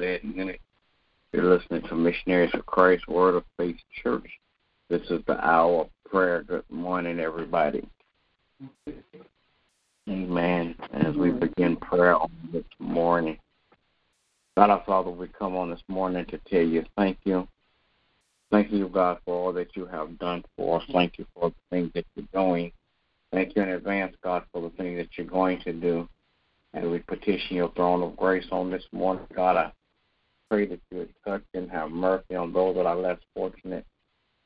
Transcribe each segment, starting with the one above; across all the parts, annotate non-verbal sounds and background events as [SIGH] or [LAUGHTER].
Claudette Unit. You're listening to Missionaries of Christ Word of Faith Church. This is the hour of prayer. Good morning, everybody. Amen. As we begin prayer on this morning, God our Father, we come on this morning to tell you thank you. Thank you, God, for all that you have done for us. Thank you for the things that you're doing. Thank you in advance, God, for the things that you're going to do. And we petition your throne of grace on this morning. God, I pray that you would touch and have mercy on those that are less fortunate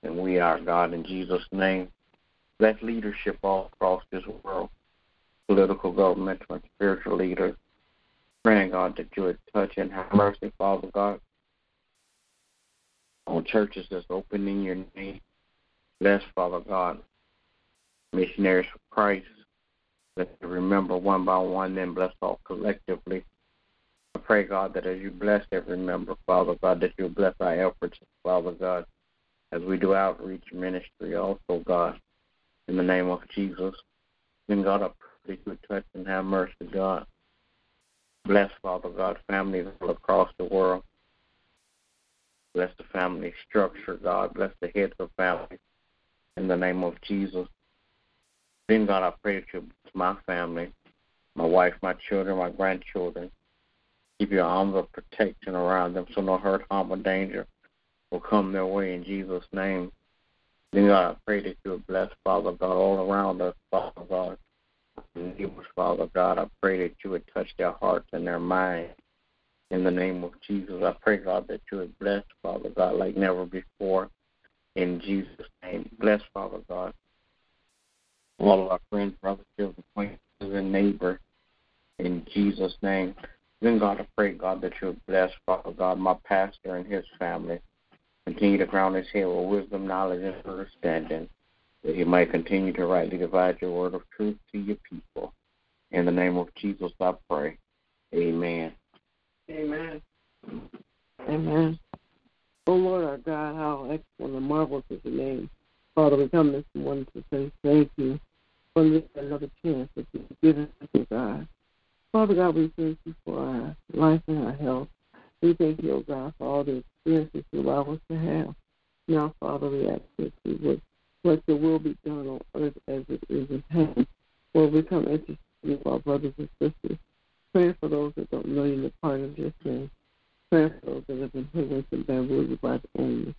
than we are, God, in Jesus' name. Bless leadership all across this world, political, governmental, and spiritual leaders. Praying, God, that you would touch and have mercy, Father God, on churches that's open in your name. Bless, Father God, missionaries for Christ. Let's remember one by one, then bless all collectively. Pray, God, that as you bless every member, Father God, that you bless our efforts, Father God, as we do outreach ministry also, God, in the name of Jesus. Then, God, I pray that you touch and have mercy, God. Bless, Father God, families all across the world. Bless the family structure, God. Bless the heads of families in the name of Jesus. Then, God, I pray that you bless my family, my wife, my children, my grandchildren. Keep your arms of protection around them so no hurt, harm, or danger will come their way in Jesus' name. Then, God, I pray that you would bless, Father God, all around us, Father God. Neighbors, Father God, I pray that you would touch their hearts and their minds. In the name of Jesus, I pray, God, that you would bless, Father God, like never before. In Jesus' name, bless, Father God, all of our friends, brothers, children, acquaintances, and neighbors. In Jesus' name. Then, God, I pray, God, that you would bless, Father God, my pastor and his family. Continue to crown his head with wisdom, knowledge, and understanding, that he might continue to rightly divide your word of truth to your people. In the name of Jesus, I pray. Amen. Amen. Amen. Oh Lord our God, how excellent and marvelous is your name. Father, we come this morning to say thank you for this another chance that you've given us, oh God. Father God, we thank you for our life and our health. We thank you, oh God, for all the experiences you allow us to have. Now, Father, we ask that you would let your will be done on earth as it is in heaven. Lord, we come interested in our brothers and sisters. Praying for those that don't know you the part of your sin. Praying for those that have been hoodwinked and bamboozled by the enemy.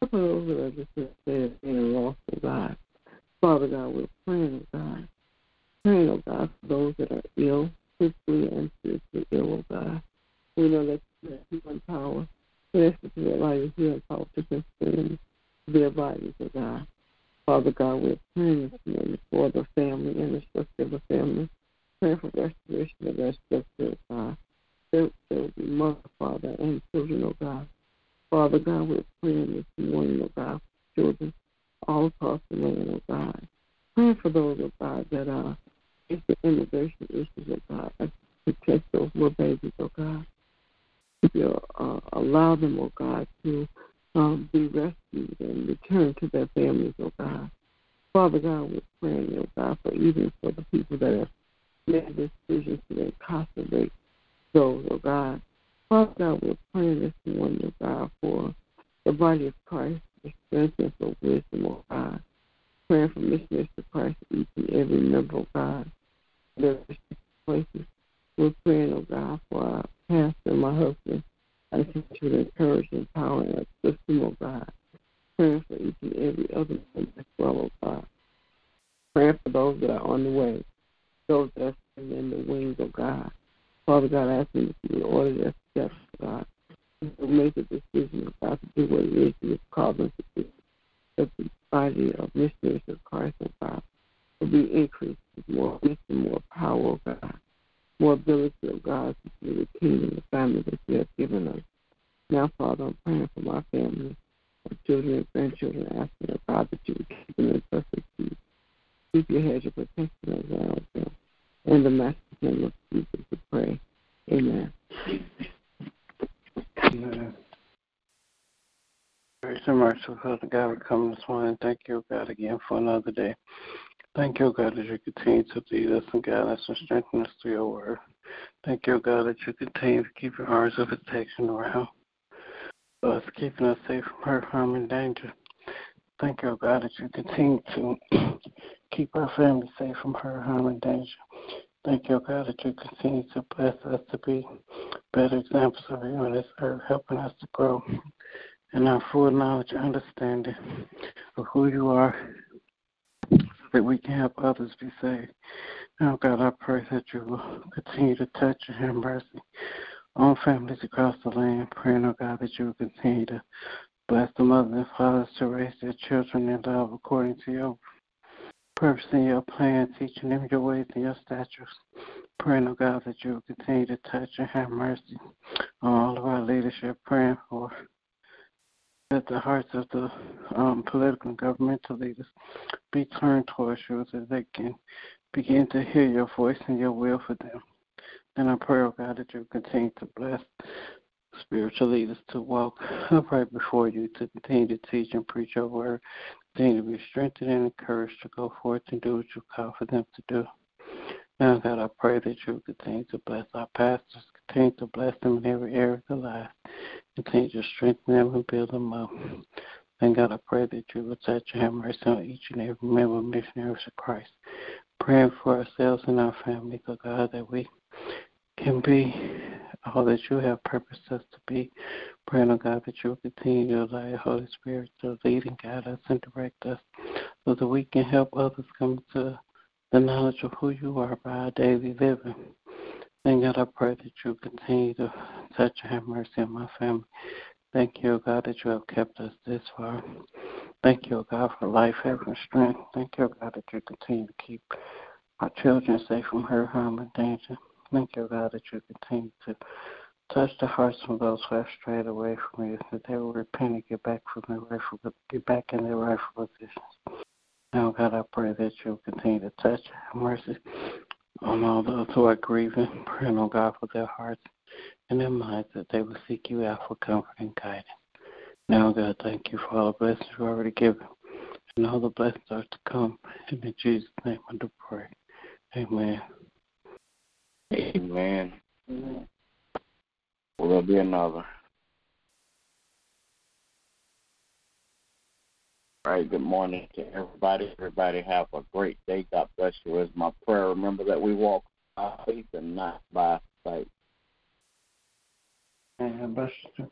Pray for those that are just dead and lost, oh God. Father God, we're praying, oh God. Praying, oh God, for those that are ill, physically and spiritually ill, oh God. We know that you have healing power. We ask that you allow your healing power to consume their bodies, oh God. Father God, we're praying this morning for the family and the structure of the family. Praying for restoration of that structure, God. There, will mother, father, and children, oh God. Father God, we're praying this morning, oh God, for children all across the land, oh God. Praying for those, oh God, that are uh, the immigration issues, oh God. Protect those little babies, oh God. You uh, allow them, oh God, to um, be rescued and return to their families, oh God. Father God, we're praying, oh God, for even for the people that have made decisions to incarcerate those, oh God. Father God, we're praying this morning, oh God, for the body of Christ, the strength and for wisdom, oh God. Praying for missionaries to Christ, each and every member, oh God. Their places. We're praying, oh God, for our pastor my husband. I think you would encourage, empower, and assist them, oh God. Praying for each and every other one as well, oh God. Praying for those that are on the way, those that are in the wings, of God. Father God, I ask you to order their steps, God. To make a decision, oh God, to do what it is you have called them to do. That the body of missionaries of Christ, oh God, will be increased with more wisdom, more power, oh God more ability of God to see the kingdom, the family that you have given us. Now, Father, I'm praying for my family, my children and grandchildren, asking, oh God, that you would keep them in perfect peace. Keep your hedge of protection oh around them. In the master name of Jesus, we pray. Amen. Amen. Grace and merciful Father God, we come this morning. Thank you, God, again for another day. Thank you, God, that you continue to lead us and guide us and strengthen us through your word. Thank you, God, that you continue to keep your arms of protection around us, keeping us safe from hurt, harm, and danger. Thank you, God, that you continue to [CLEARS THROAT] keep our family safe from hurt, harm, and danger. Thank you, God, that you continue to bless us to be better examples of you on this earth, helping us to grow in our full knowledge and understanding of who you are so that we can help others be saved. Now, God, I pray that you will continue to touch and have mercy on families across the land. Praying, oh God, that you will continue to bless the mothers and fathers to raise their children in love according to your purpose your plan, teaching them your ways and your statutes. Praying, oh God, that you will continue to touch and have mercy on all of our leadership. Praying for that the hearts of the um, political and governmental leaders be turned towards you so they can begin to hear your voice and your will for them. And I pray, oh God, that you continue to bless spiritual leaders to walk upright before you, to continue to teach and preach your word, continue to be strengthened and encouraged to go forth and do what you call for them to do. Now, God, I pray that you continue to bless our pastors, continue to bless them in every area of their life, continue to strengthen them and build them up. And God, I pray that you will touch and have mercy on each and every member of Missionaries of Christ. Praying for ourselves and our families, oh God, that we can be all that you have purposed us to be. Praying, oh God, that you will continue to allow your Holy Spirit to lead and guide us and direct us so that we can help others come to the knowledge of who you are by our daily living. And God, I pray that you continue to touch and have mercy on my family. Thank you, oh God, that you have kept us this far. Thank you, oh God, for life, health, and strength. Thank you, oh God, that you continue to keep our children safe from hurt, harm, and danger. Thank you, God, that you continue to touch the hearts of those who have strayed away from you, that they will repent and get back from their rightful, get back in their rightful positions. Now, God, I pray that you'll continue to touch have mercy on all those who are grieving, praying, oh God, for their hearts and their minds, that they will seek you out for comfort and guidance. Now, God, thank you for all the blessings you've already given, and all the blessings are to come. And in Jesus' name I do pray. Amen. Amen. Amen. Will there be another? All right, good morning to everybody. Everybody have a great day. God bless you. Is my prayer. Remember that we walk by faith and not by sight. And bless you.